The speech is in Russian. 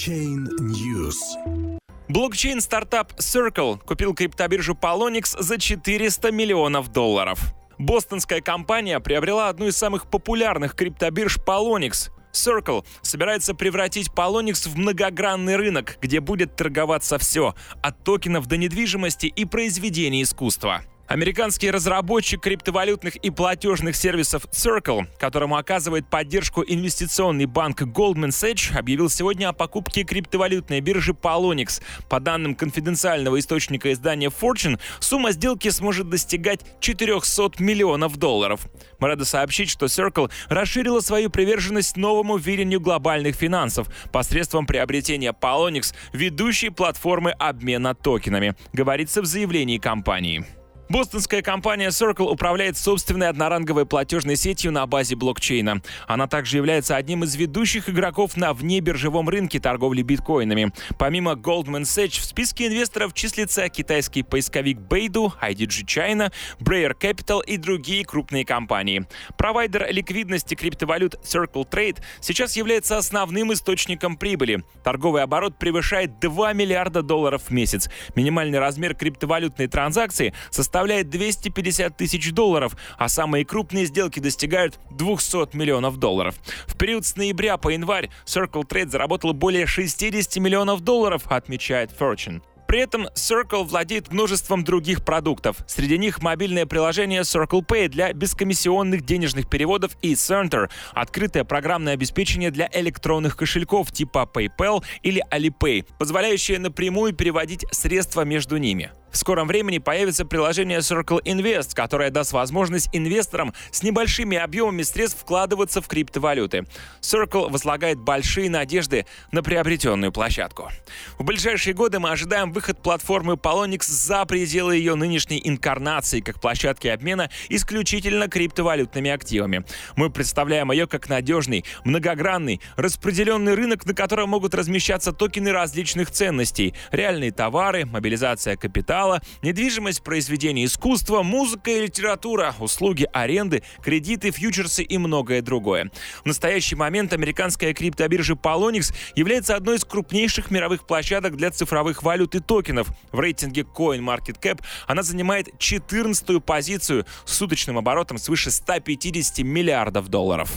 Blockchain News. Блокчейн-стартап Circle купил криптобиржу Polonix за 400 миллионов долларов. Бостонская компания приобрела одну из самых популярных криптобирж Polonix. Circle собирается превратить Polonix в многогранный рынок, где будет торговаться все, от токенов до недвижимости и произведений искусства. Американский разработчик криптовалютных и платежных сервисов Circle, которому оказывает поддержку инвестиционный банк Goldman Sachs, объявил сегодня о покупке криптовалютной биржи Polonix. По данным конфиденциального источника издания Fortune, сумма сделки сможет достигать 400 миллионов долларов. Мы рады сообщить, что Circle расширила свою приверженность новому видению глобальных финансов посредством приобретения Polonix, ведущей платформы обмена токенами, говорится в заявлении компании. Бостонская компания Circle управляет собственной одноранговой платежной сетью на базе блокчейна. Она также является одним из ведущих игроков на внебиржевом рынке торговли биткоинами. Помимо Goldman Sachs в списке инвесторов числится китайский поисковик Beidou, IDG China, Brayer Capital и другие крупные компании. Провайдер ликвидности криптовалют Circle Trade сейчас является основным источником прибыли. Торговый оборот превышает 2 миллиарда долларов в месяц. Минимальный размер криптовалютной транзакции составляет составляет 250 тысяч долларов, а самые крупные сделки достигают 200 миллионов долларов. В период с ноября по январь Circle Trade заработал более 60 миллионов долларов, отмечает Fortune. При этом Circle владеет множеством других продуктов. Среди них мобильное приложение Circle Pay для бескомиссионных денежных переводов и Center — открытое программное обеспечение для электронных кошельков типа PayPal или Alipay, позволяющее напрямую переводить средства между ними. В скором времени появится приложение Circle Invest, которое даст возможность инвесторам с небольшими объемами средств вкладываться в криптовалюты. Circle возлагает большие надежды на приобретенную площадку. В ближайшие годы мы ожидаем выход платформы Polonix за пределы ее нынешней инкарнации как площадки обмена исключительно криптовалютными активами. Мы представляем ее как надежный, многогранный, распределенный рынок, на котором могут размещаться токены различных ценностей, реальные товары, мобилизация капитала, капитала, недвижимость, произведения искусства, музыка и литература, услуги аренды, кредиты, фьючерсы и многое другое. В настоящий момент американская криптобиржа Polonix является одной из крупнейших мировых площадок для цифровых валют и токенов. В рейтинге CoinMarketCap она занимает 14-ю позицию с суточным оборотом свыше 150 миллиардов долларов.